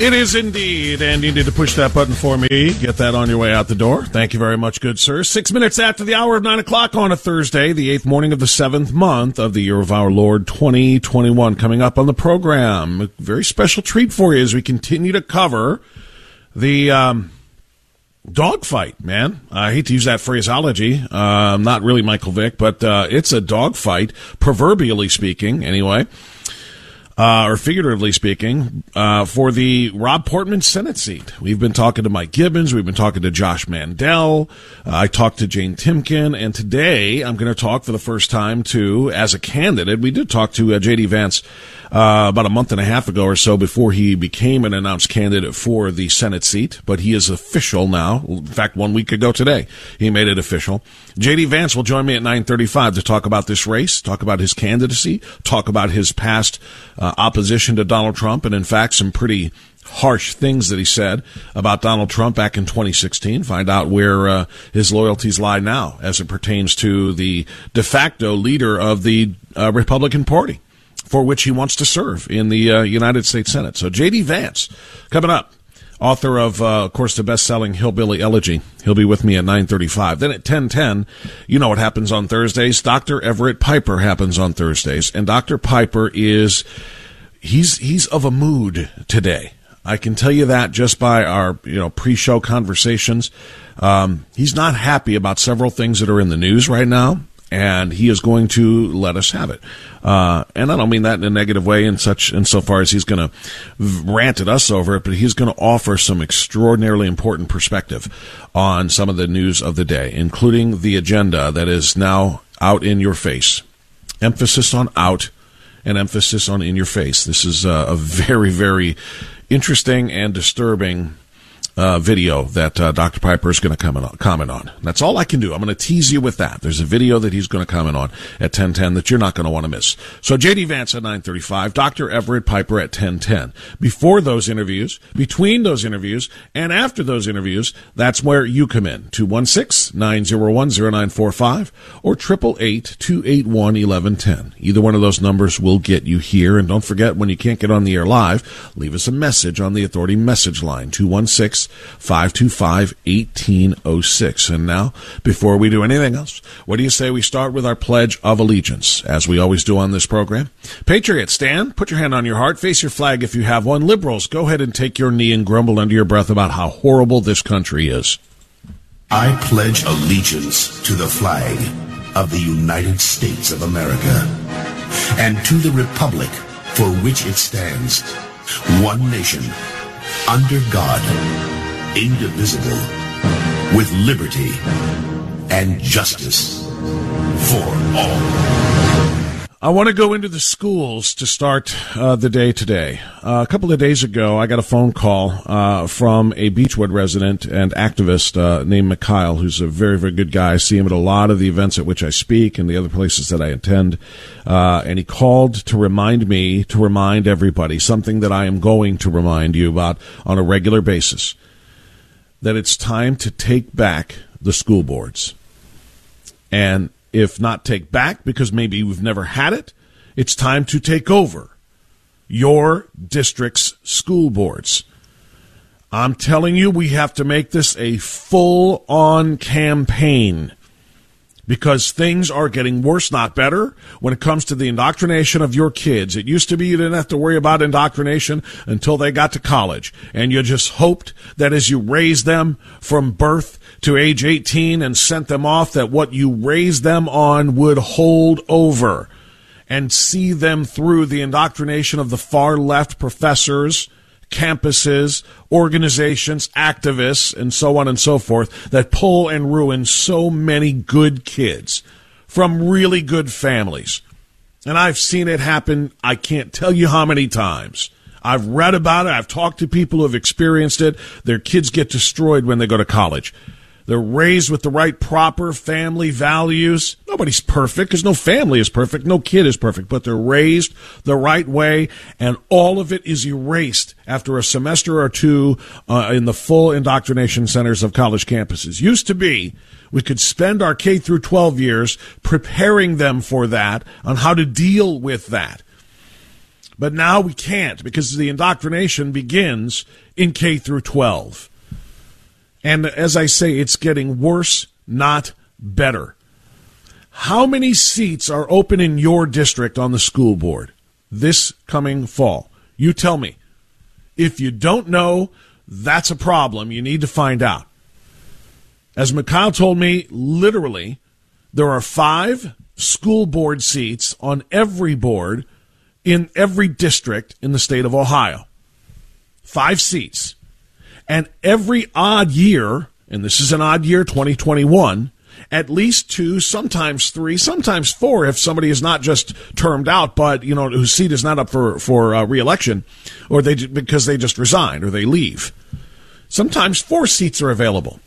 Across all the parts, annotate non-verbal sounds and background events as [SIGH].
It is indeed, and you need to push that button for me. Get that on your way out the door. Thank you very much, good sir. Six minutes after the hour of nine o'clock on a Thursday, the eighth morning of the seventh month of the year of our Lord 2021, coming up on the program. A very special treat for you as we continue to cover the um, dogfight, man. I hate to use that phraseology. Uh, not really Michael Vick, but uh, it's a dogfight, proverbially speaking, anyway uh, or figuratively speaking, uh, for the Rob Portman Senate seat. We've been talking to Mike Gibbons. We've been talking to Josh Mandel. Uh, I talked to Jane Timken. And today I'm going to talk for the first time to, as a candidate, we did talk to uh, J.D. Vance uh, about a month and a half ago or so before he became an announced candidate for the Senate seat, but he is official now. In fact, one week ago today, he made it official. J.D. Vance will join me at 935 to talk about this race, talk about his candidacy, talk about his past uh, opposition to Donald Trump, and in fact, some pretty harsh things that he said about Donald Trump back in 2016. Find out where uh, his loyalties lie now as it pertains to the de facto leader of the uh, Republican Party for which he wants to serve in the uh, United States Senate. So J.D. Vance coming up, author of, uh, of course, the best-selling Hillbilly Elegy. He'll be with me at 9:35. Then at 10:10, you know what happens on Thursdays. Dr. Everett Piper happens on Thursdays, and Dr. Piper is he's he's of a mood today. I can tell you that just by our you know pre-show conversations. Um, he's not happy about several things that are in the news right now and he is going to let us have it. Uh, and I don't mean that in a negative way, in such insofar as he's going to rant at us over it, but he's going to offer some extraordinarily important perspective on some of the news of the day, including the agenda that is now out in your face. Emphasis on out and emphasis on in your face. This is uh, a very, very interesting and disturbing uh, video that uh, Dr. Piper is going to comment on. That's all I can do. I'm going to tease you with that. There's a video that he's going to comment on at 1010 that you're not going to want to miss. So JD Vance at 935, Dr. Everett Piper at 1010. Before those interviews, between those interviews, and after those interviews, that's where you come in. 216-901-0945 or 888-281-1110. Either one of those numbers will get you here. And don't forget, when you can't get on the air live, leave us a message on the Authority message line, 216 525 1806. And now, before we do anything else, what do you say we start with our Pledge of Allegiance, as we always do on this program? Patriots, stand, put your hand on your heart, face your flag if you have one. Liberals, go ahead and take your knee and grumble under your breath about how horrible this country is. I pledge allegiance to the flag of the United States of America and to the republic for which it stands, one nation, under God, indivisible, with liberty and justice for all. I want to go into the schools to start uh, the day today. Uh, a couple of days ago, I got a phone call uh, from a Beachwood resident and activist uh, named Mikhail, who's a very, very good guy. I see him at a lot of the events at which I speak and the other places that I attend. Uh, and he called to remind me, to remind everybody, something that I am going to remind you about on a regular basis, that it's time to take back the school boards. And if not take back because maybe we've never had it, it's time to take over your district's school boards. I'm telling you, we have to make this a full on campaign because things are getting worse, not better, when it comes to the indoctrination of your kids. It used to be you didn't have to worry about indoctrination until they got to college. And you just hoped that as you raised them from birth to age 18 and sent them off, that what you raised them on would hold over and see them through the indoctrination of the far left professors campuses, organizations, activists, and so on and so forth that pull and ruin so many good kids from really good families. And I've seen it happen, I can't tell you how many times. I've read about it, I've talked to people who have experienced it. Their kids get destroyed when they go to college. They're raised with the right proper family values. Nobody's perfect because no family is perfect. No kid is perfect, but they're raised the right way and all of it is erased after a semester or two uh, in the full indoctrination centers of college campuses. Used to be we could spend our K through 12 years preparing them for that on how to deal with that. But now we can't because the indoctrination begins in K through 12. And as I say, it's getting worse, not better. How many seats are open in your district on the school board this coming fall? You tell me. If you don't know, that's a problem. You need to find out. As Mikhail told me, literally, there are five school board seats on every board in every district in the state of Ohio. Five seats. And every odd year, and this is an odd year, 2021, at least two, sometimes three, sometimes four, if somebody is not just termed out, but you know whose seat is not up for for uh, reelection, or they because they just resign or they leave. Sometimes four seats are available.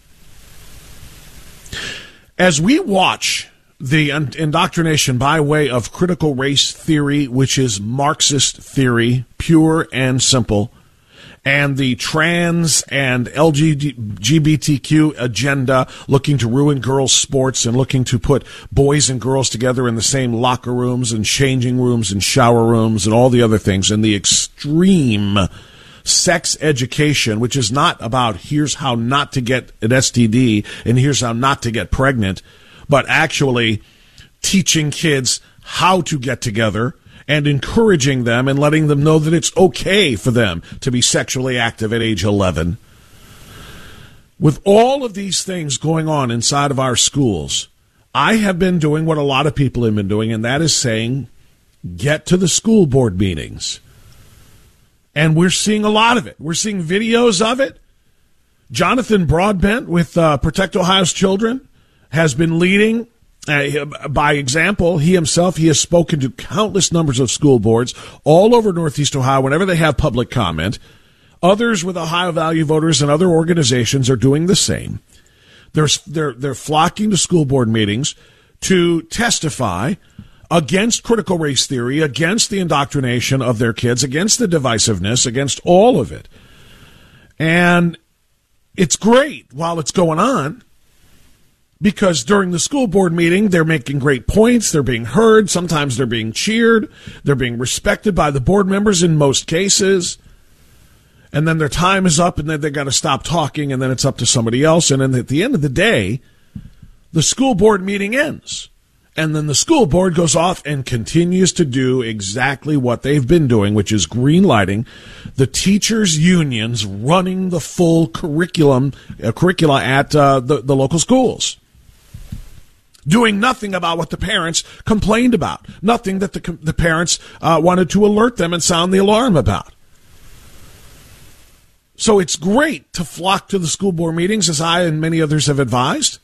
As we watch the indoctrination by way of critical race theory, which is Marxist theory, pure and simple, and the trans and LGBTQ agenda looking to ruin girls' sports and looking to put boys and girls together in the same locker rooms and changing rooms and shower rooms and all the other things, and the extreme sex education, which is not about here's how not to get an STD and here's how not to get pregnant, but actually teaching kids how to get together and encouraging them and letting them know that it's okay for them to be sexually active at age 11. With all of these things going on inside of our schools, I have been doing what a lot of people have been doing, and that is saying, get to the school board meetings. And we're seeing a lot of it. We're seeing videos of it. Jonathan Broadbent with uh, Protect Ohio's Children has been leading uh, by example, he himself, he has spoken to countless numbers of school boards all over Northeast Ohio whenever they have public comment. Others with Ohio Value Voters and other organizations are doing the same. They're, they're, they're flocking to school board meetings to testify against critical race theory, against the indoctrination of their kids, against the divisiveness, against all of it. And it's great while it's going on because during the school board meeting, they're making great points. They're being heard. Sometimes they're being cheered. They're being respected by the board members in most cases. And then their time is up and then they got to stop talking and then it's up to somebody else. And then at the end of the day, the school board meeting ends. And then the school board goes off and continues to do exactly what they've been doing, which is greenlighting the teachers' unions running the full curriculum uh, curricula at uh, the, the local schools doing nothing about what the parents complained about, nothing that the, the parents uh, wanted to alert them and sound the alarm about. So it's great to flock to the school board meetings, as I and many others have advised.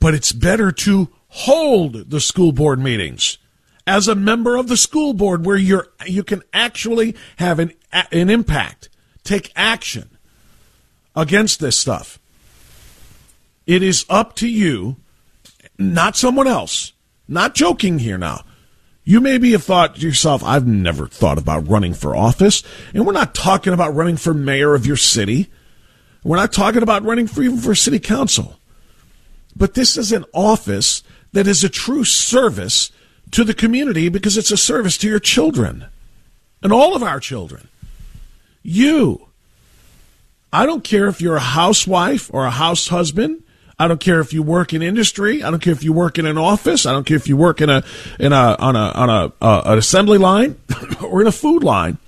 but it's better to hold the school board meetings as a member of the school board where you're you can actually have an an impact, take action against this stuff. It is up to you, not someone else. Not joking here now. You maybe have thought to yourself, I've never thought about running for office. And we're not talking about running for mayor of your city. We're not talking about running for even for city council. But this is an office that is a true service to the community because it's a service to your children and all of our children. You. I don't care if you're a housewife or a house husband. I don't care if you work in industry. I don't care if you work in an office. I don't care if you work in a in a on a on a uh, an assembly line [LAUGHS] or in a food line.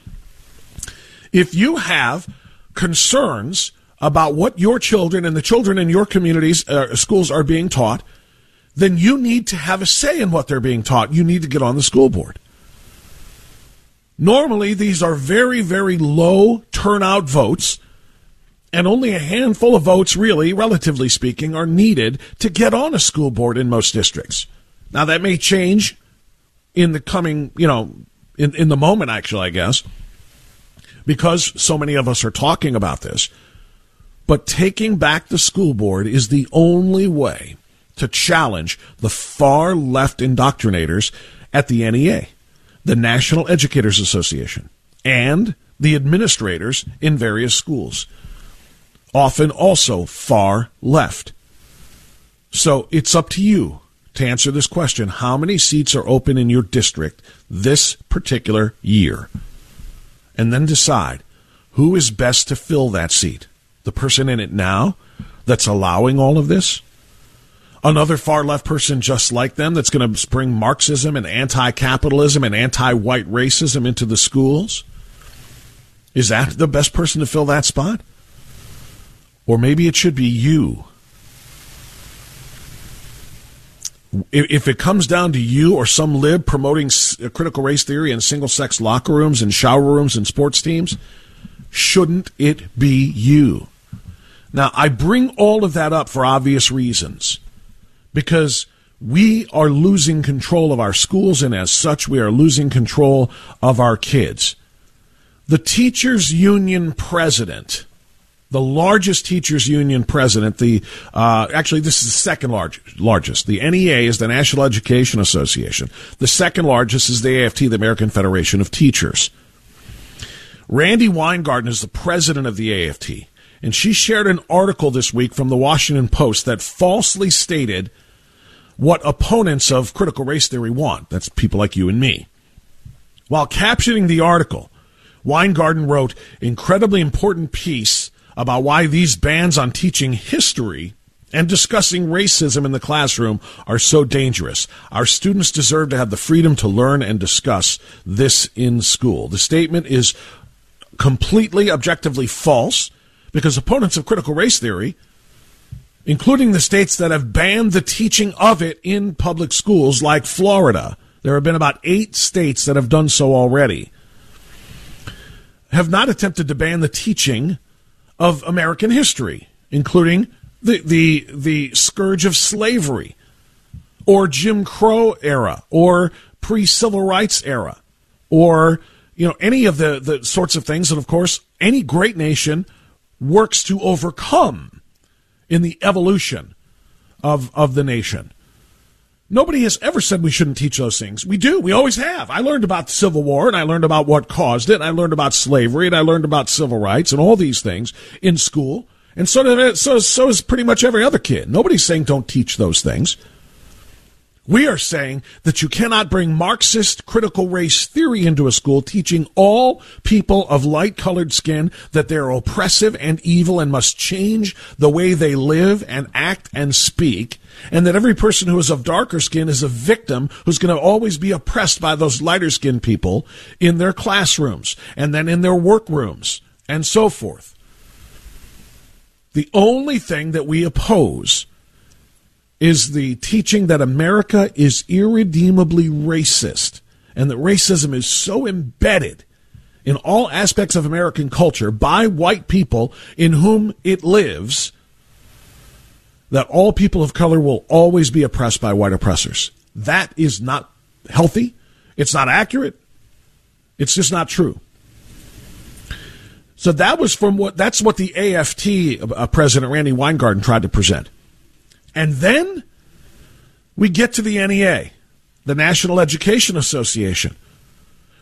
If you have concerns about what your children and the children in your communities uh, schools are being taught, then you need to have a say in what they're being taught. You need to get on the school board. Normally, these are very, very low turnout votes, and only a handful of votes, really, relatively speaking, are needed to get on a school board in most districts. Now, that may change in the coming, you know, in, in the moment, actually, I guess, because so many of us are talking about this. But taking back the school board is the only way to challenge the far left indoctrinators at the NEA, the National Educators Association, and the administrators in various schools, often also far left. So it's up to you to answer this question how many seats are open in your district this particular year? And then decide who is best to fill that seat. The person in it now that's allowing all of this? another far left person just like them that's going to bring Marxism and anti capitalism and anti white racism into the schools? Is that the best person to fill that spot? Or maybe it should be you. If it comes down to you or some lib promoting critical race theory in single sex locker rooms and shower rooms and sports teams, shouldn't it be you? Now, I bring all of that up for obvious reasons because we are losing control of our schools, and as such, we are losing control of our kids. The teachers' union president, the largest teachers' union president, the uh, actually this is the second large, largest. The NEA is the National Education Association. The second largest is the AFT, the American Federation of Teachers. Randi Weingarten is the president of the AFT, and she shared an article this week from the Washington Post that falsely stated what opponents of critical race theory want. That's people like you and me. While captioning the article, Weingarten wrote incredibly important piece about why these bans on teaching history and discussing racism in the classroom are so dangerous. Our students deserve to have the freedom to learn and discuss this in school. The statement is completely objectively false because opponents of critical race theory including the states that have banned the teaching of it in public schools, like Florida. There have been about eight states that have done so already. Have not attempted to ban the teaching of American history, including the, the, the scourge of slavery, or Jim Crow era, or pre civil rights era, or you know any of the, the sorts of things that, of course, any great nation works to overcome in the evolution of, of the nation. Nobody has ever said we shouldn't teach those things. We do. We always have. I learned about the Civil War and I learned about what caused it. And I learned about slavery and I learned about civil rights and all these things in school. And so, so, so is pretty much every other kid. Nobody's saying don't teach those things. We are saying that you cannot bring Marxist critical race theory into a school teaching all people of light colored skin that they're oppressive and evil and must change the way they live and act and speak, and that every person who is of darker skin is a victim who's going to always be oppressed by those lighter skinned people in their classrooms and then in their workrooms and so forth. The only thing that we oppose is the teaching that America is irredeemably racist and that racism is so embedded in all aspects of American culture by white people in whom it lives that all people of color will always be oppressed by white oppressors. That is not healthy. It's not accurate. It's just not true. So that was from what that's what the AFT uh, President Randi Weingarten tried to present. And then we get to the NEA, the National Education Association,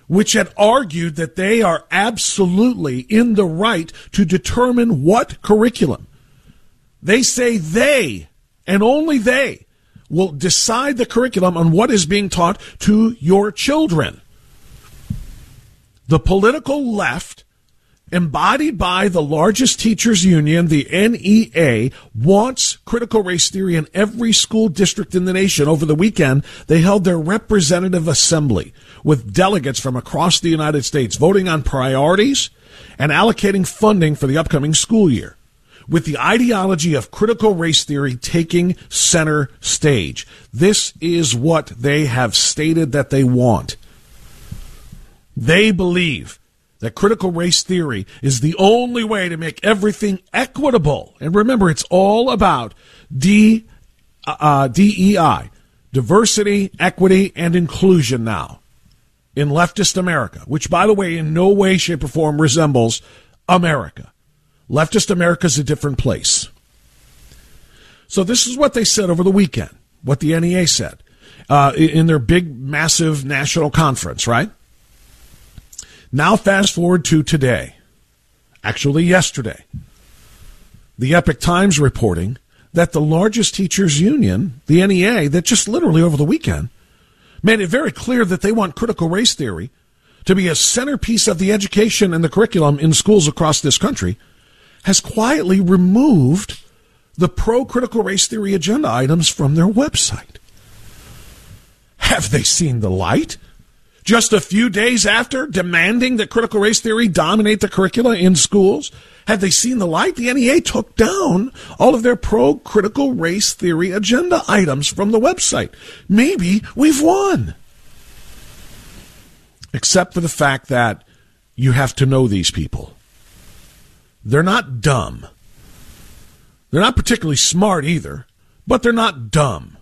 which had argued that they are absolutely in the right to determine what curriculum. They say they, and only they, will decide the curriculum on what is being taught to your children. The political left embodied by the largest teachers union, the NEA, wants critical race theory in every school district in the nation. Over the weekend, they held their representative assembly with delegates from across the United States voting on priorities and allocating funding for the upcoming school year. With the ideology of critical race theory taking center stage. This is what they have stated that they want. They believe that critical race theory is the only way to make everything equitable. And remember, it's all about D, uh, uh DEI, diversity, equity, and inclusion now in leftist America, which, by the way, in no way, shape, or form resembles America. Leftist America is a different place. So this is what they said over the weekend, what the NEA said uh, in their big, massive national conference, right? Now, fast forward to today, actually, yesterday. The Epoch Times reporting that the largest teachers union, the NEA, that just literally over the weekend made it very clear that they want critical race theory to be a centerpiece of the education and the curriculum in schools across this country, has quietly removed the pro critical race theory agenda items from their website. Have they seen the light? Just a few days after demanding that critical race theory dominate the curricula in schools? Had they seen the light? The NEA took down all of their pro critical race theory agenda items from the website. Maybe we've won. Except for the fact that you have to know these people. They're not dumb. They're not particularly smart either, but they're not dumb.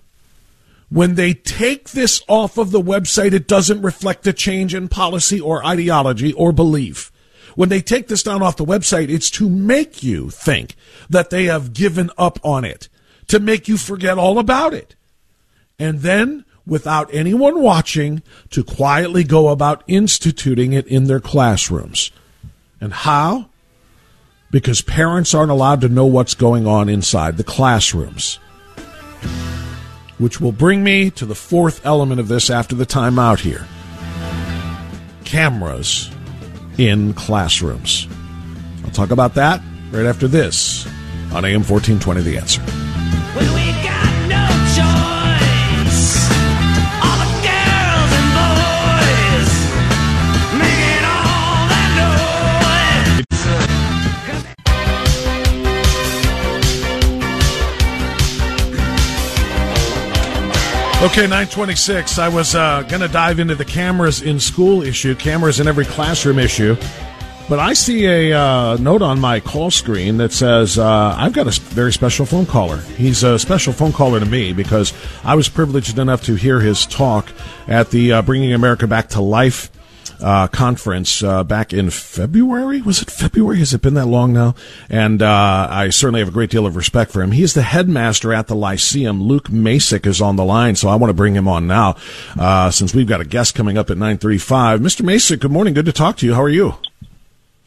When they take this off of the website, it doesn't reflect a change in policy or ideology or belief. When they take this down off the website, it's to make you think that they have given up on it, to make you forget all about it. And then, without anyone watching, to quietly go about instituting it in their classrooms. And how? Because parents aren't allowed to know what's going on inside the classrooms which will bring me to the fourth element of this after the timeout here cameras in classrooms. I'll talk about that right after this on AM 1420 The Answer. Okay, 926. I was uh, going to dive into the cameras in school issue, cameras in every classroom issue. But I see a uh, note on my call screen that says uh, I've got a very special phone caller. He's a special phone caller to me because I was privileged enough to hear his talk at the uh, Bringing America Back to Life uh, conference uh, back in February. Was it February? Has it been that long now? And uh, I certainly have a great deal of respect for him. He is the headmaster at the Lyceum. Luke Macik is on the line, so I want to bring him on now uh, since we've got a guest coming up at 935. Mr. Macik, good morning. Good to talk to you. How are you?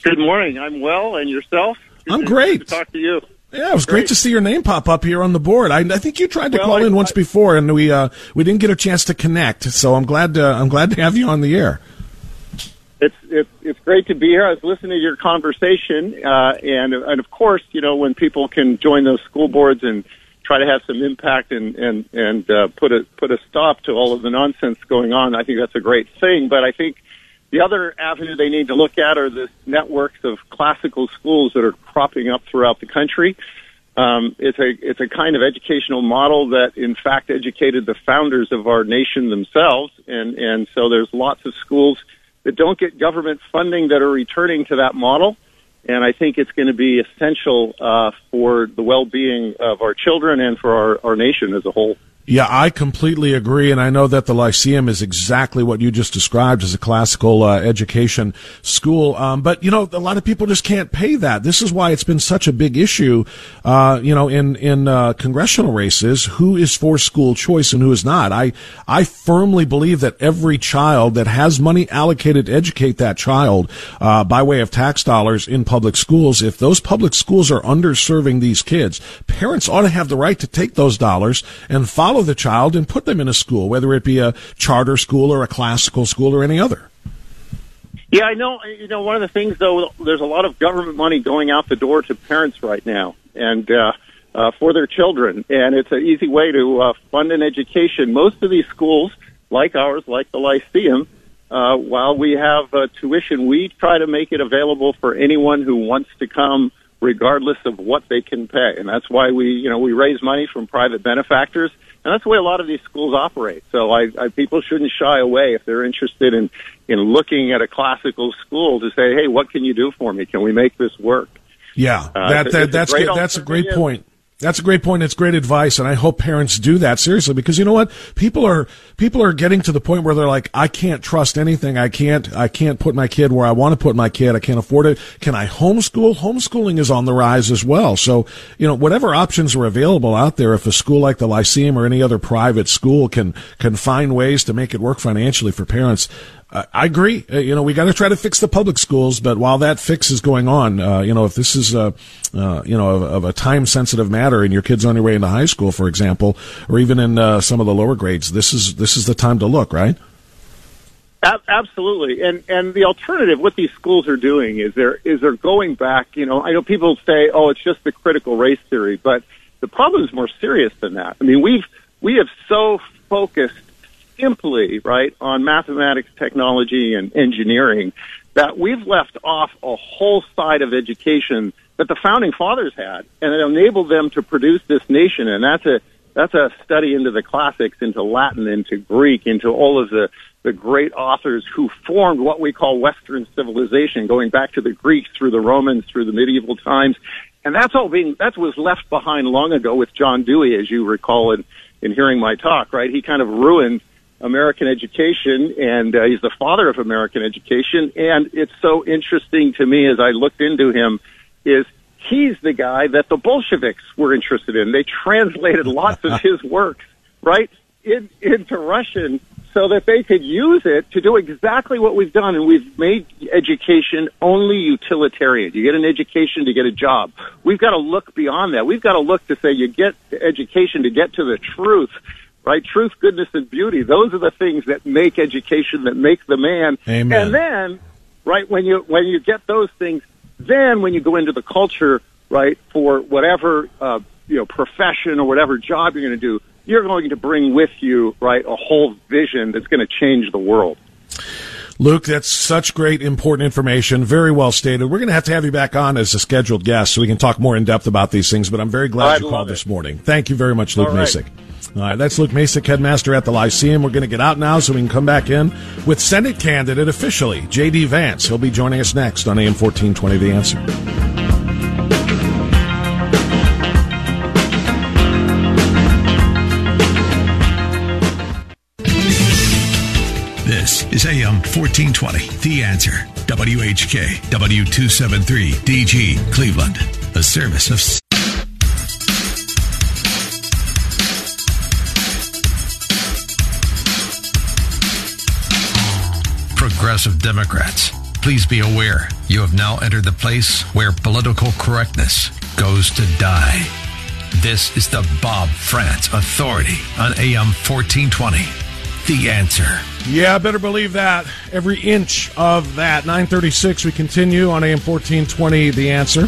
Good morning. I'm well, and yourself? Good I'm great. to talk to you. Yeah, it was great. great. to see your name pop up here on the board. I, I think you tried to well, call I, in once I, before, and we uh, we didn't get a chance to connect. So I'm glad to, I'm glad to have you on the air it's it's it's great to be here. I was listening to your conversation, uh, and and of course, you know, when people can join those school boards and try to have some impact and and and uh, put a put a stop to all of the nonsense going on, I think that's a great thing. But I think the other avenue they need to look at are the networks of classical schools that are cropping up throughout the country. Um, it's a it's a kind of educational model that, in fact, educated the founders of our nation themselves, and and so there's lots of schools that don't get government funding that are returning to that model. and I think it's going to be essential uh, for the well-being of our children and for our, our nation as a whole. Yeah, I completely agree, and I know that the Lyceum is exactly what you just described as a classical uh, education school. Um, but you know, a lot of people just can't pay that. This is why it's been such a big issue. Uh, you know, in in uh, congressional races, who is for school choice and who is not. I I firmly believe that every child that has money allocated to educate that child uh, by way of tax dollars in public schools, if those public schools are underserving these kids, parents ought to have the right to take those dollars and follow follow the child and put them in a school, whether it be a charter school or a classical school or any other. Yeah, I know. You know, one of the things though, there's a lot of government money going out the door to parents right now, and uh, uh, for their children, and it's an easy way to uh, fund an education. Most of these schools, like ours, like the Lyceum, uh, while we have uh, tuition, we try to make it available for anyone who wants to come, regardless of what they can pay, and that's why we, you know, we raise money from private benefactors and that's the way a lot of these schools operate. So I, I people shouldn't shy away if they're interested in in looking at a classical school to say, hey, what can you do for me? Can we make this work? Yeah, uh, that, that that's that's a great point. That's a great point. It's great advice, and I hope parents do that seriously because you know what? People are people are getting to the point where they're like, I can't trust anything. I can't I can't put my kid where I want to put my kid. I can't afford it. Can I homeschool? Homeschooling is on the rise as well. So you know, whatever options are available out there, if a school like the Lyceum or any other private school can can find ways to make it work financially for parents, I agree. Uh, you know, we got to try to fix the public schools, but while that fix is going on, uh, you know, if this is a, uh, you know, of, of a time sensitive matter and your kid's on your way into high school, for example, or even in uh, some of the lower grades, this is this is the time to look, right? Absolutely, and and the alternative, what these schools are doing is they're is they're going back. You know, I know people say, "Oh, it's just the critical race theory," but the problem is more serious than that. I mean, we've we have so focused simply, right, on mathematics, technology, and engineering, that we've left off a whole side of education that the founding fathers had, and it enabled them to produce this nation. And that's a that's a study into the classics, into Latin, into Greek, into all of the the great authors who formed what we call Western civilization, going back to the Greeks, through the Romans, through the medieval times, and that's all being that was left behind long ago with John Dewey, as you recall in in hearing my talk. Right, he kind of ruined American education, and uh, he's the father of American education. And it's so interesting to me as I looked into him, is he's the guy that the Bolsheviks were interested in. They translated lots of [LAUGHS] his works right in, into Russian so that they could use it to do exactly what we've done. And we've made education only utilitarian. You get an education to get a job. We've got to look beyond that. We've got to look to say you get education to get to the truth right? Truth, goodness, and beauty. Those are the things that make education, that make the man. Amen. And then, right, when you, when you get those things, then when you go into the culture, right, for whatever, uh, you know, profession or whatever job you're going to do, you're going to bring with you, right, a whole vision that's going to change the world. Luke, that's such great, important information. Very well stated. We're going to have to have you back on as a scheduled guest so we can talk more in depth about these things, but I'm very glad I'd you called it. this morning. Thank you very much, Luke All right. Macik. All right, that's Luke Macik, headmaster at the Lyceum. We're going to get out now so we can come back in with Senate candidate officially, J.D. Vance. He'll be joining us next on AM 1420 The Answer. This is AM 1420, The Answer. WHK, W273, DG, Cleveland. A service of. Progressive Democrats. Please be aware you have now entered the place where political correctness goes to die. This is the Bob Frantz Authority on AM 1420. The answer. Yeah, better believe that. Every inch of that. 936, we continue on AM 1420, The Answer.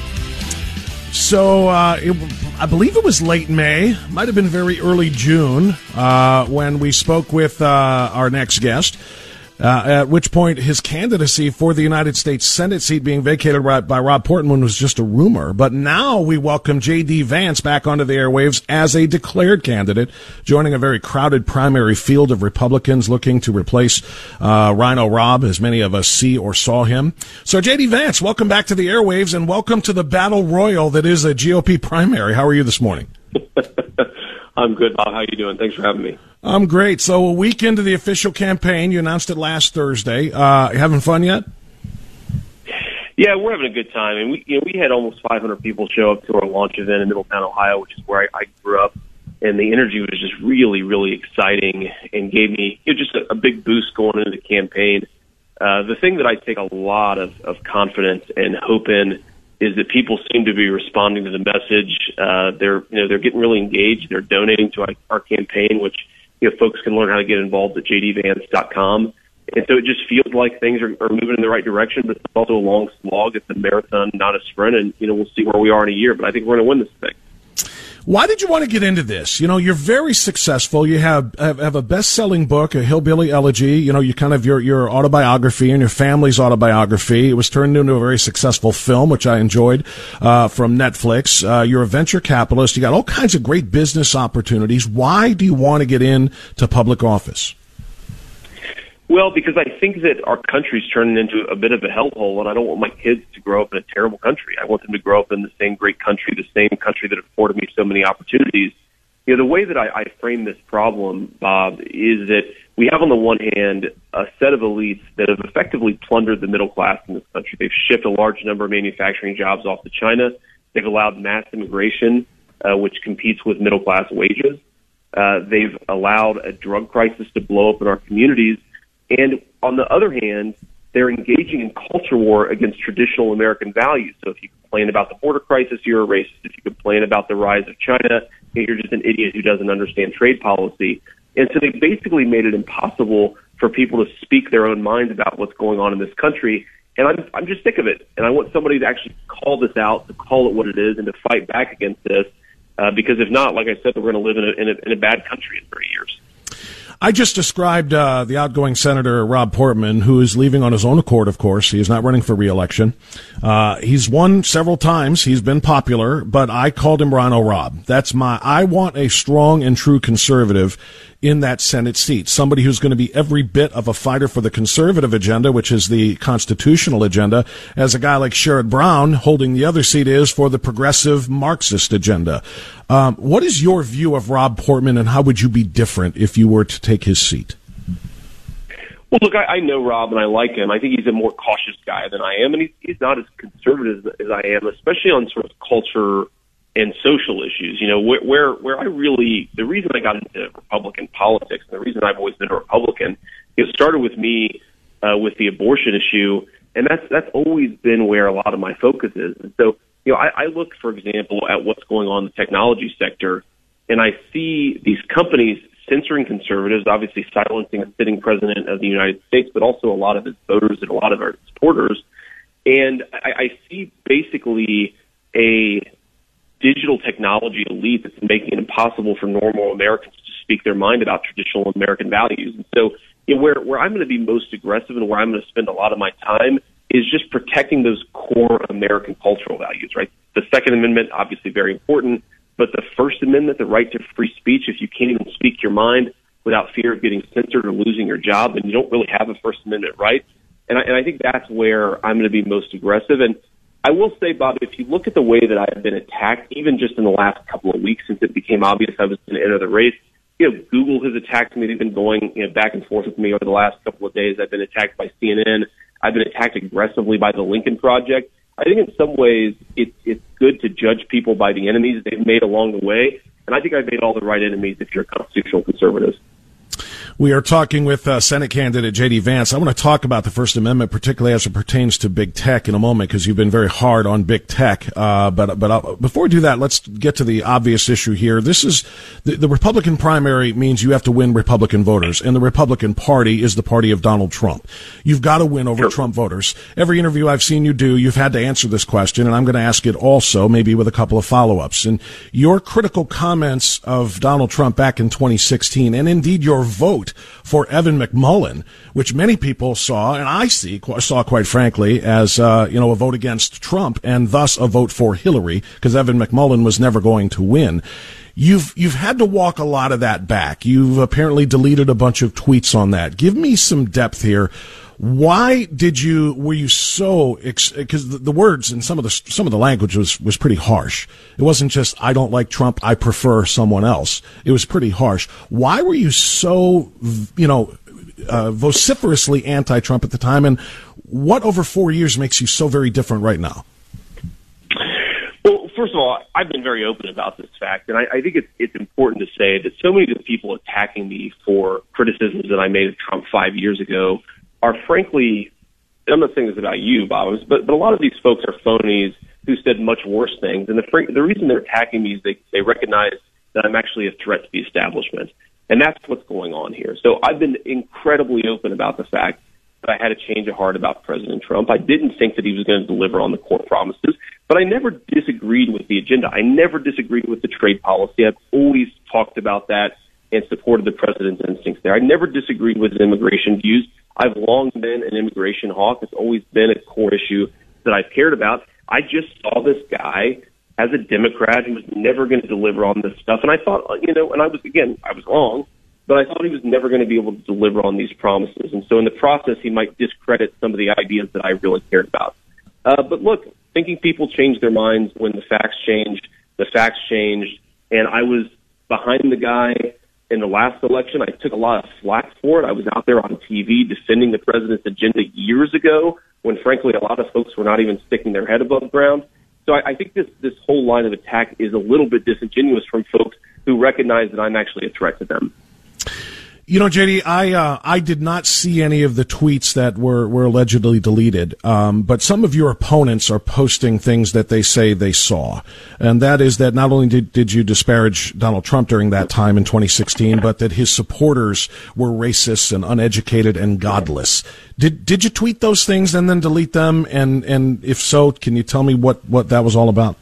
So, uh, it, I believe it was late May, might have been very early June, uh, when we spoke with uh, our next guest. Uh, at which point his candidacy for the United States Senate seat being vacated by, Rob Portman was just a rumor. But now we welcome J.D. Vance back onto the airwaves as a declared candidate, joining a very crowded primary field of Republicans looking to replace uh, RINO Rob, as many of us see or saw him. So, J.D. Vance, welcome back to the airwaves and welcome to the battle royal that is a GOP primary. How are you this morning? [LAUGHS] I'm good, Bob. How are you doing? Thanks for having me. I'm great. So a week into the official campaign, you announced it last Thursday. Uh, having fun yet? Yeah, we're having a good time, and we you know we had almost 500 people show up to our launch event in Middletown, Ohio, which is where I, I grew up, and the energy was just really, really exciting and gave me you know, just a, a big boost going into the campaign. Uh, the thing that I take a lot of, of confidence and hope in is that people seem to be responding to the message. Uh, they're you know they're getting really engaged. They're donating to our, our campaign, which you know, folks can learn how to get involved at jdvance.com. And so it just feels like things are, are moving in the right direction, but it's also a long slog. It's a marathon, not a sprint. And, you know, we'll see where we are in a year, but I think we're going to win this thing. Why did you want to get into this? You know, you're very successful. You have have, have a best selling book, a hillbilly elegy. You know, you kind of your your autobiography and your family's autobiography. It was turned into a very successful film, which I enjoyed uh, from Netflix. Uh, you're a venture capitalist. You got all kinds of great business opportunities. Why do you want to get into public office? Well, because I think that our country's turning into a bit of a hellhole, and I don't want my kids to grow up in a terrible country. I want them to grow up in the same great country, the same country that afforded me so many opportunities. You know, the way that I, I frame this problem, Bob, is that we have on the one hand a set of elites that have effectively plundered the middle class in this country. They've shipped a large number of manufacturing jobs off to China. They've allowed mass immigration, uh, which competes with middle class wages. Uh, they've allowed a drug crisis to blow up in our communities and on the other hand, they're engaging in culture war against traditional American values. So if you complain about the border crisis, you're a racist. If you complain about the rise of China, you're just an idiot who doesn't understand trade policy. And so they basically made it impossible for people to speak their own minds about what's going on in this country. And I'm, I'm just sick of it. And I want somebody to actually call this out, to call it what it is, and to fight back against this. Uh, because if not, like I said, we're going to live in a, in a, in a bad country in three years. I just described uh, the outgoing Senator Rob Portman, who is leaving on his own accord, of course. He is not running for reelection. Uh, he's won several times. He's been popular, but I called him RINO Rob. That's my, I want a strong and true conservative in that Senate seat. Somebody who's going to be every bit of a fighter for the conservative agenda, which is the constitutional agenda, as a guy like Sherrod Brown holding the other seat is for the progressive Marxist agenda. Um, what is your view of Rob Portman, and how would you be different if you were to take his seat? Well, look, I, I know Rob and I like him. I think he's a more cautious guy than I am, and he's, he's not as conservative as I am, especially on sort of culture and social issues. You know, where, where where I really the reason I got into Republican politics and the reason I've always been a Republican, it started with me uh, with the abortion issue, and that's that's always been where a lot of my focus is. And so, you know, I, I look, for example, at what's going on in the technology sector, and I see these companies censoring conservatives, obviously silencing a sitting president of the United States, but also a lot of his voters and a lot of our supporters. And I, I see basically a digital technology elite that's making it impossible for normal Americans to speak their mind about traditional American values. And so, you know, where where I'm going to be most aggressive and where I'm going to spend a lot of my time is just protecting those core American cultural values. Right, the Second Amendment obviously very important, but the First Amendment, the right to free speech, if you can't even speak your mind without fear of getting censored or losing your job, then you don't really have a First Amendment right. And I, and I think that's where I'm going to be most aggressive. And I will say, Bob, if you look at the way that I've been attacked, even just in the last couple of weeks since it became obvious I was going to enter the race, you know, Google has attacked me. They've been going you know, back and forth with me over the last couple of days. I've been attacked by CNN. I've been attacked aggressively by the Lincoln Project. I think in some ways it, it's good to judge people by the enemies they've made along the way. And I think I've made all the right enemies if you're a constitutional conservative. We are talking with uh, Senate candidate J.D. Vance. I want to talk about the First Amendment, particularly as it pertains to big tech, in a moment because you've been very hard on big tech. Uh, but but I'll, before we do that, let's get to the obvious issue here. This is the, the, Republican primary means you have to win Republican voters, and the Republican Party is the party of Donald Trump. You've got to win over sure. Trump voters. Every interview I've seen you do, you've had to answer this question, and I'm going to ask it also, maybe with a couple of follow-ups. And your critical comments of Donald Trump back in 2016, and indeed your vote vote for Evan McMullin, which many people saw, and I see saw quite frankly, as uh, you know a vote against Trump and thus a vote for Hillary because Evan McMullin was never going to win. You've you've had to walk a lot of that back. You've apparently deleted a bunch of tweets on that. Give me some depth here. Why did you were you so because the, the, words and some of the some of the language was was pretty harsh. It wasn't just I don't like Trump, I prefer someone else. It was pretty harsh. Why were you so you know uh, vociferously anti-Trump at the time, and what over four years makes you so very different right now? Well, first of all, I've been very open about this fact, and I, I think it's it's important to say that so many of the people attacking me for criticisms that I made of Trump five years ago are frankly, I'm not saying this about you, Bob, but, but a lot of these folks are phonies who said much worse things. And the, the reason they're attacking me is they, they recognize that I'm actually a threat to the establishment. And that's what's going on here. So I've been incredibly open about the fact that I had a change of heart about President Trump. I didn't think that he was going to deliver on the core promises, but I never disagreed with the agenda. I never disagreed with the trade policy. I've always talked about that and supported the president's instincts there. I never disagreed with his immigration views. I've long been an immigration hawk. It's always been a core issue that I've cared about. I just saw this guy as a Democrat who was never going to deliver on this stuff. And I thought, you know, and I was, again, I was wrong, but I thought he was never going to be able to deliver on these promises. And so in the process, he might discredit some of the ideas that I really cared about. Uh, but look, thinking people change their minds when the facts changed, the facts changed, and I was behind the guy in the last election. I took a lot of flack for it. I was out there on TV defending the president's agenda years ago when, frankly, a lot of folks were not even sticking their head above ground. So I, I think this, this whole line of attack is a little bit disingenuous from folks who recognize that I'm actually a threat to them. You know, JD, I uh, I did not see any of the tweets that were, were allegedly deleted, um, but some of your opponents are posting things that they say they saw, and that is that not only did, did you disparage Donald Trump during that time in 2016, but that his supporters were racist and uneducated and godless. Did did you tweet those things and then delete them? And and if so, can you tell me what, what that was all about?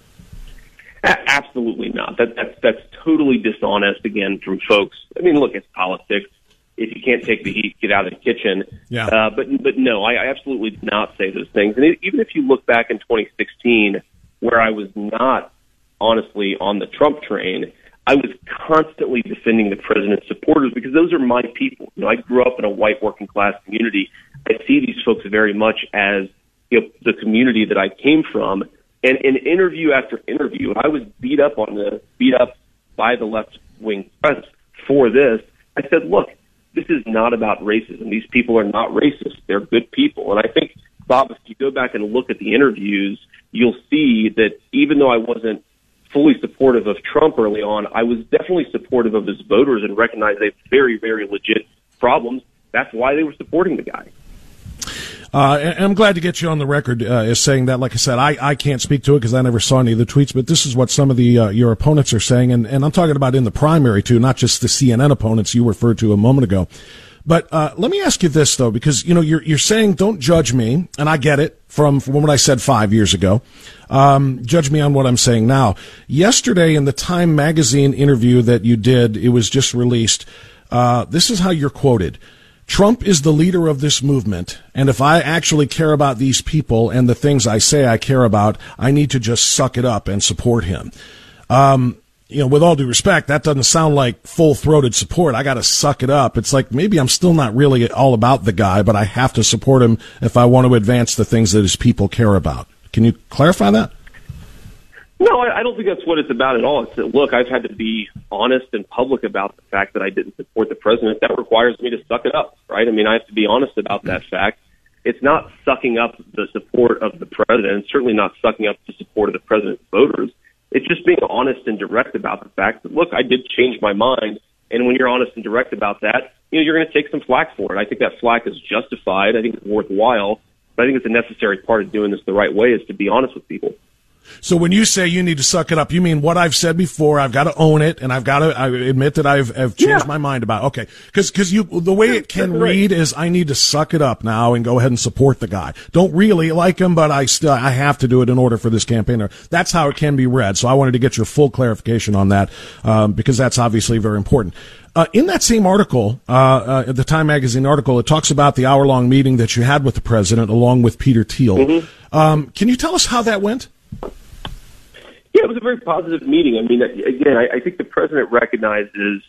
Absolutely not. That that's that's totally dishonest again from folks. I mean, look, it's politics if you can't take the heat, get out of the kitchen. Yeah. Uh, but but no, I, I absolutely did not say those things. And it, even if you look back in 2016, where I was not honestly on the Trump train, I was constantly defending the president's supporters because those are my people. You know, I grew up in a white working class community. I see these folks very much as you know the community that I came from. And in interview after interview, I was beat up on the beat up by the left wing press for this. I said, look, this is not about racism. These people are not racist. They're good people. And I think, Bob, if you go back and look at the interviews, you'll see that even though I wasn't fully supportive of Trump early on, I was definitely supportive of his voters and recognized they have very, very legit problems. That's why they were supporting the guy. Uh, and I'm glad to get you on the record uh, as saying that. Like I said, I, I can't speak to it because I never saw any of the tweets, but this is what some of the uh, your opponents are saying, and, and I'm talking about in the primary too, not just the CNN opponents you referred to a moment ago. But uh, let me ask you this though, because you know you're you're saying don't judge me, and I get it from, from what I said five years ago. Um, judge me on what I'm saying now. Yesterday in the Time magazine interview that you did, it was just released. Uh, this is how you're quoted. Trump is the leader of this movement, and if I actually care about these people and the things I say I care about, I need to just suck it up and support him. Um, you know, with all due respect, that doesn't sound like full throated support. I got to suck it up. It's like maybe I'm still not really all about the guy, but I have to support him if I want to advance the things that his people care about. Can you clarify that? No, I, I don't think that's what it's about at all. It's that, look, I've had to be honest and public about the fact that I didn't support the president. That requires me to suck it up, right? I mean, I have to be honest about that fact. It's not sucking up the support of the president. Certainly not sucking up the support of the president's voters. It's just being honest and direct about the fact that, look, I did change my mind. And when you're honest and direct about that, you know, you're going to take some flack for it. I think that flack is justified. I think it's worthwhile. But I think it's a necessary part of doing this the right way is to be honest with people. So when you say you need to suck it up, you mean what I've said before? I've got to own it, and I've got to I admit that I've, I've changed Yeah. my mind about. It. Okay, because because you the way it can right. read is I need to suck it up now and go ahead and support the guy. Don't really like him, but I still I have to do it in order for this campaign. That's how it can be read. So I wanted to get your full clarification on that um, because that's obviously very important. Uh, in that same article, uh, uh, the Time Magazine article, it talks about the hour-long meeting that you had with the president along with Peter Thiel. Um, can you tell us how that went? Yeah, it was a very positive meeting. I mean, again, I, I think the president recognizes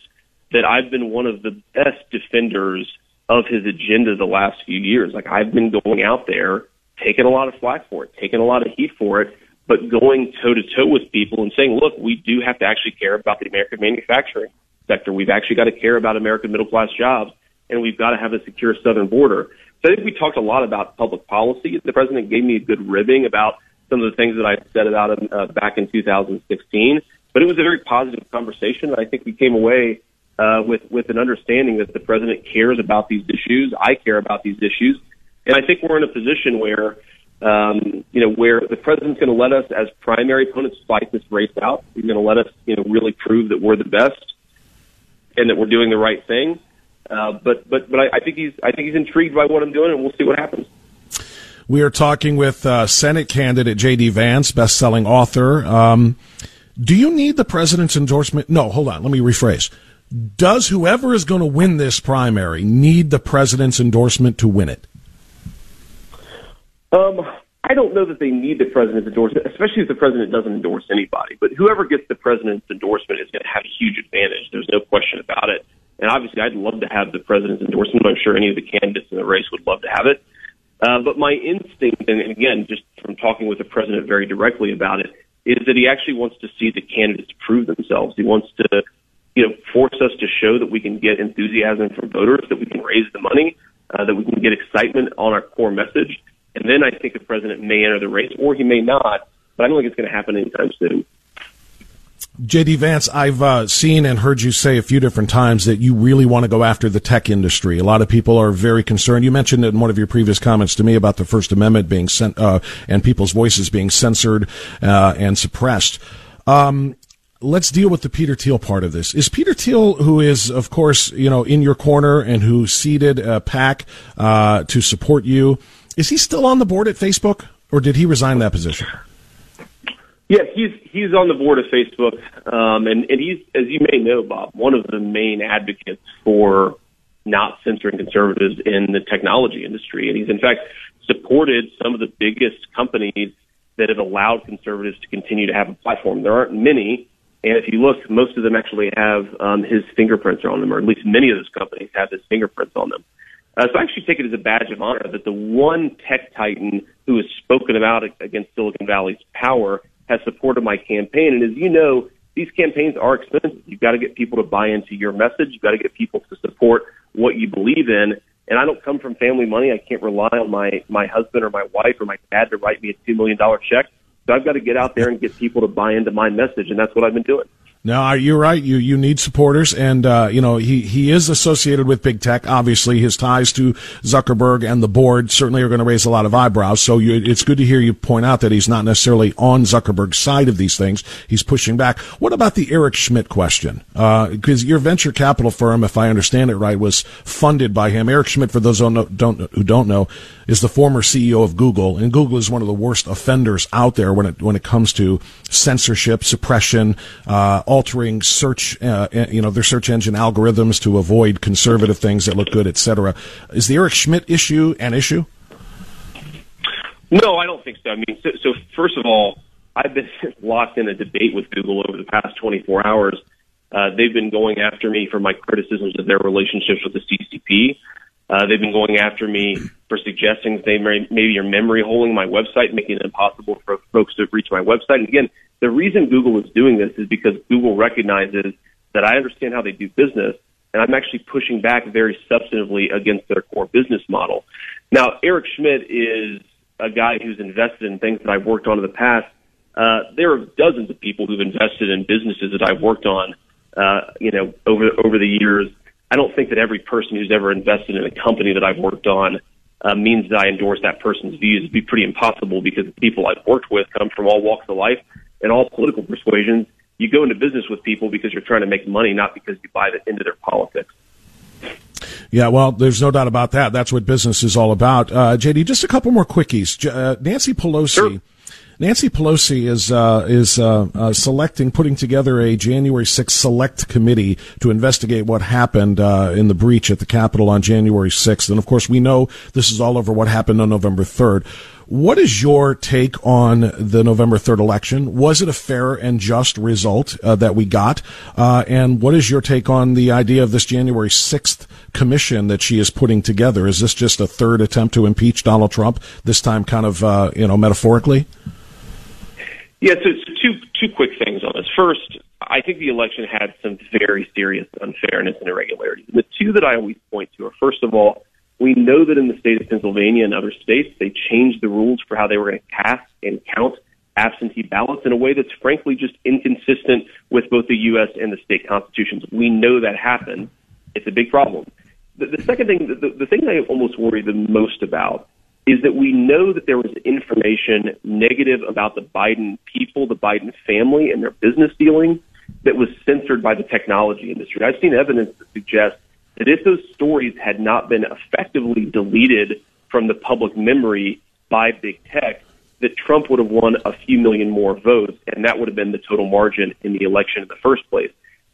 that I've been one of the best defenders of his agenda the last few years. Like I've been going out there, taking a lot of flack for it, taking a lot of heat for it, but going toe to toe with people and saying, look, we do have to actually care about the American manufacturing sector. We've actually got to care about American middle class jobs, and we've got to have a secure southern border. So I think we talked a lot about public policy. The president gave me a good ribbing about some of the things that I said about him uh, back in 2016. But it was a very positive conversation. I think we came away uh, with with an understanding that the president cares about these issues. I care about these issues, and I think we're in a position where. Um, you know, where the president's going to let us, as primary opponents, fight this race out. He's going to let us, you know, really prove that we're the best and that we're doing the right thing. Uh, but but but I, I think he's I think he's intrigued by what I'm doing, and we'll see what happens. We are talking with uh, Senate candidate J.D. Vance, best-selling author. Um, do you need the president's endorsement? No, hold on. Let me rephrase. Does whoever is going to win this primary need the president's endorsement to win it? Um, I don't know that they need the president's endorsement, especially if the president doesn't endorse anybody. But whoever gets the president's endorsement is going to have a huge advantage. There's no question about it. And obviously, I'd love to have the president's endorsement. I'm sure any of the candidates in the race would love to have it. Uh, but my instinct, and again, just from talking with the president very directly about it, is that he actually wants to see the candidates prove themselves. He wants to, you know, force us to show that we can get enthusiasm from voters, that we can raise the money, uh, that we can get excitement on our core message. And then I think the president may enter the race, or he may not. But I don't think it's going to happen anytime soon. J.D. Vance, I've uh, seen and heard you say a few different times that you really want to go after the tech industry. A lot of people are very concerned. You mentioned it in one of your previous comments to me about the First Amendment being sent uh, and people's voices being censored uh, and suppressed. Um, let's deal with the Peter Thiel part of this. Is Peter Thiel, who is, of course, you know, in your corner and who seeded a PAC uh, to support you, is he still on the board at Facebook, or did he resign that position? Yeah, he's he's on the board of Facebook, um, and and he's, as you may know, Bob, one of the main advocates for not censoring conservatives in the technology industry, and he's in fact supported some of the biggest companies that have allowed conservatives to continue to have a platform. There aren't many, and if you look, most of them actually have um, his fingerprints on them, or at least many of those companies have his fingerprints on them. Uh, so I actually take it as a badge of honor that the one tech titan who has spoken about against Silicon Valley's power has supported my campaign. And as you know, these campaigns are expensive. You've got to get people to buy into your message. You've got to get people to support what you believe in. And I don't come from family money. I can't rely on my my husband or my wife or my dad to write me a two million dollar check. So I've got to get out there and get people to buy into my message, and that's what I've been doing. No, you're right. You you need supporters, and uh, you know he he is associated with big tech. Obviously, his ties to Zuckerberg and the board certainly are going to raise a lot of eyebrows. So you, it's good to hear you point out that he's not necessarily on Zuckerberg's side of these things. He's pushing back. What about the Eric Schmidt question? Because your venture capital firm, if I understand it right, was funded by him. Eric Schmidt, for those who don't don't, who don't know, is the former CEO of Google, and Google is one of the worst offenders out there when it when it comes to censorship, suppression. Uh, altering search, uh, you know, their search engine algorithms to avoid conservative things that look good, etc. Is the Eric Schmidt issue an issue? No, I don't think so. I mean, so, so first of all, I've been [LAUGHS] locked in a debate with Google over the past 24 hours. Uh, they've been going after me for my criticisms of their relationships with the CCP. Uh, they've been going after me for suggesting they may, maybe are memory holding my website, making it impossible for folks to reach my website. And again, the reason Google is doing this is because Google recognizes that I understand how they do business, and I'm actually pushing back very substantively against their core business model. Now, Eric Schmidt is a guy who's invested in things that I've worked on in the past. Uh, there are dozens of people who've invested in businesses that I've worked on, uh, you know, over over the years. I don't think that every person who's ever invested in a company that I've worked on uh, means that I endorse that person's views. It'd be pretty impossible because the people I've worked with come from all walks of life and all political persuasions. You go into business with people because you're trying to make money, not because you buy into their politics. Yeah, well, there's no doubt about that. That's what business is all about. Uh, JD, just a couple more quickies. Uh, Nancy Pelosi. Sure. Nancy Pelosi is uh, is uh, uh, selecting, putting together a January 6th select committee to investigate what happened uh, in the breach at the Capitol on January 6th. And of course, we know this is all over what happened on November 3rd. What is your take on the November 3rd election? Was it a fair and just result uh, that we got? Uh, and what is your take on the idea of this January 6th commission that she is putting together? Is this just a third attempt to impeach Donald Trump, this time kind of, uh, you know, metaphorically? Yeah, so, two, two quick things on this. First, I think the election had some very serious unfairness and irregularities. The two that I always point to are, first of all, we know that in the state of Pennsylvania and other states, they changed the rules for how they were going to cast and count absentee ballots in a way that's frankly just inconsistent with both the U.S. and the state constitutions. We know that happened. It's a big problem. The, the second thing, the, the thing I almost worry the most about is that we know that there was information negative about the Biden people, the Biden family, and their business dealings that was censored by the technology industry. I've seen evidence that suggests that if those stories had not been effectively deleted from the public memory by big tech, that Trump would have won a few million more votes, and that would have been the total margin in the election in the first place.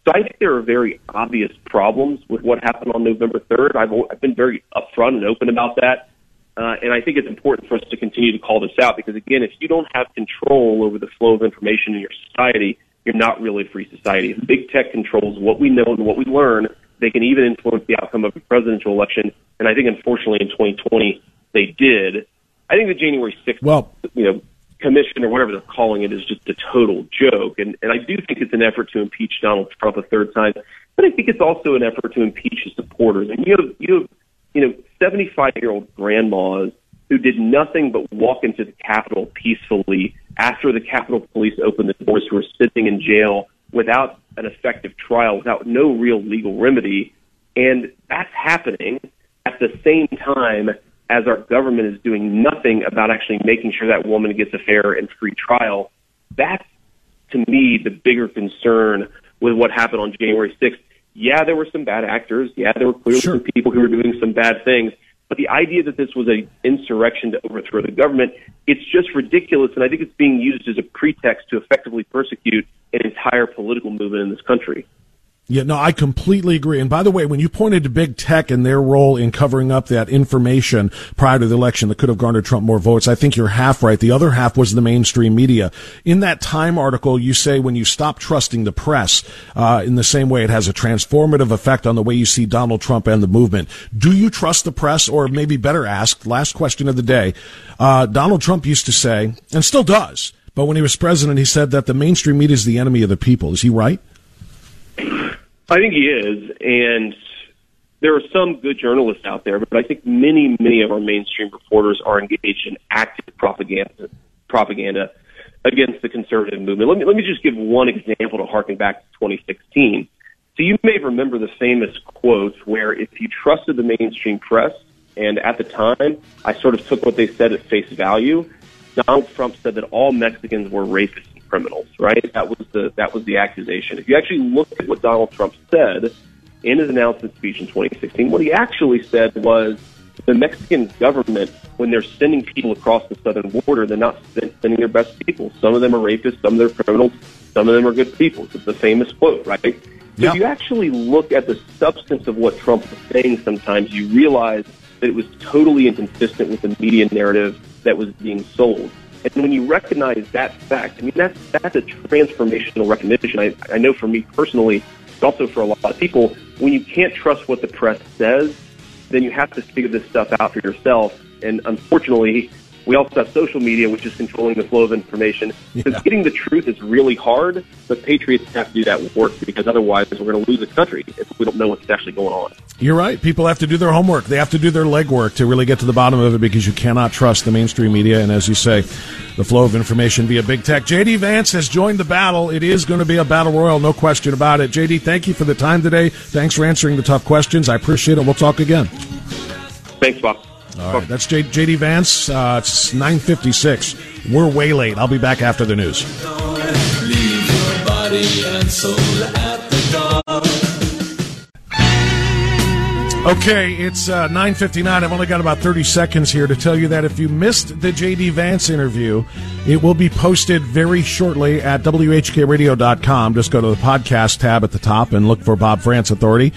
So I think there are very obvious problems with what happened on November 3rd. I've, I've been very upfront and open about that. Uh, and I think it's important for us to continue to call this out because, again, if you don't have control over the flow of information in your society, you're not really a free society. If big tech controls what we know and what we learn, they can even influence the outcome of a presidential election. And I think, unfortunately, in 2020, they did. I think the January 6th, well, you know, commission or whatever they're calling it is just a total joke. And, and I do think it's an effort to impeach Donald Trump a third time. But I think it's also an effort to impeach his supporters. And you have, you have, you know, 75 year old grandmas who did nothing but walk into the Capitol peacefully after the Capitol Police opened the doors, who are sitting in jail without an effective trial, without no real legal remedy. And that's happening at the same time as our government is doing nothing about actually making sure that woman gets a fair and free trial. That's, to me, the bigger concern with what happened on January 6th. Yeah, there were some bad actors. Yeah, there were clearly sure. some people who were doing some bad things. But the idea that this was an insurrection to overthrow the government, it's just ridiculous. And I think it's being used as a pretext to effectively persecute an entire political movement in this country. Yeah, no, I completely agree. And by the way, when you pointed to big tech and their role in covering up that information prior to the election that could have garnered Trump more votes, I think you're half right. The other half was the mainstream media. In that Time article, you say when you stop trusting the press, uh, in the same way it has a transformative effect on the way you see Donald Trump and the movement. Do you trust the press, or maybe better asked, last question of the day, uh, Donald Trump used to say, and still does, but when he was president, he said that the mainstream media is the enemy of the people. Is he right? I think he is, and there are some good journalists out there, but I think many, many of our mainstream reporters are engaged in active propaganda, propaganda against the conservative movement. Let me let me just give one example to harken back to 2016. So you may remember the famous quote where if you trusted the mainstream press, and at the time I sort of took what they said at face value, Donald Trump said that all Mexicans were rapists criminals, right? That was the that was the accusation. If you actually look at what Donald Trump said in his announcement speech in 2016, what he actually said was the Mexican government, when they're sending people across the southern border, they're not sending their best people. Some of them are rapists, some of them are criminals, some of them are good people. It's the famous quote, right? So yep. if you actually look at the substance of what Trump was saying sometimes, you realize that it was totally inconsistent with the media narrative that was being sold. And when you recognize that fact, I mean, that's, that's a transformational recognition. I, I know for me personally, but also for a lot of people, when you can't trust what the press says, then you have to figure this stuff out for yourself. And unfortunately, we also have social media, which is controlling the flow of information. Because yeah. getting the truth is really hard, but patriots have to do that work because otherwise we're going to lose the country if we don't know what's actually going on. You're right. People have to do their homework. They have to do their legwork to really get to the bottom of it because you cannot trust the mainstream media. And as you say, the flow of information via big tech. JD Vance has joined the battle. It is going to be a battle royal, no question about it. JD, thank you for the time today. Thanks for answering the tough questions. I appreciate it. We'll talk again. Thanks, Bob. All right, that's J- JD Vance. Uh, it's 9:56. We're way late. I'll be back after the news. Okay, it's uh, 9.59. I've only got about 30 seconds here to tell you that if you missed the J.D. Vance interview, it will be posted very shortly at WHKRadio.com. Just go to the podcast tab at the top and look for Bob Frantz Authority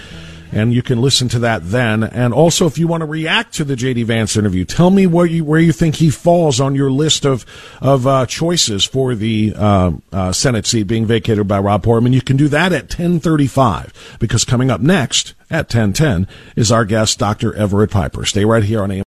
and you can listen to that then. And also, if you want to react to the JD Vance interview, tell me where you where you think he falls on your list of of uh, choices for the uh, uh, Senate seat being vacated by Rob Portman. You can do that at ten thirty five because coming up next at ten ten is our guest, Dr. Everett Piper. Stay right here on AM.